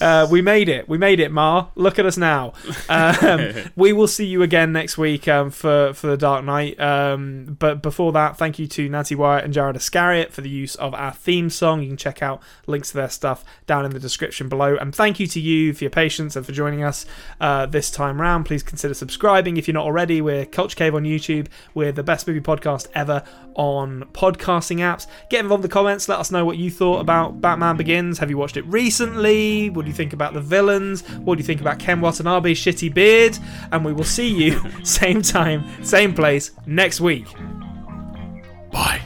Uh, we made it. We made it, Mar. Look at us now. Um, we will see you again next week um, for for the Dark Knight. Um, but before that, thank you to Nancy Wyatt and Jared Iscariot for the use of our theme song. You can check out links to their stuff down in the description below. And thank you to you for your patience and for joining us uh, this time round. Please consider subscribing if you're not already. We're Culture Cave on YouTube. We're the best movie podcast ever on podcasting apps. Get involved in the comments. Let us know what you thought about Batman Begins. Have you watched it recently? What do you think about the villains? What do you think about Ken Watanabe's shitty beard? And we will see you same time, same place next week. Bye.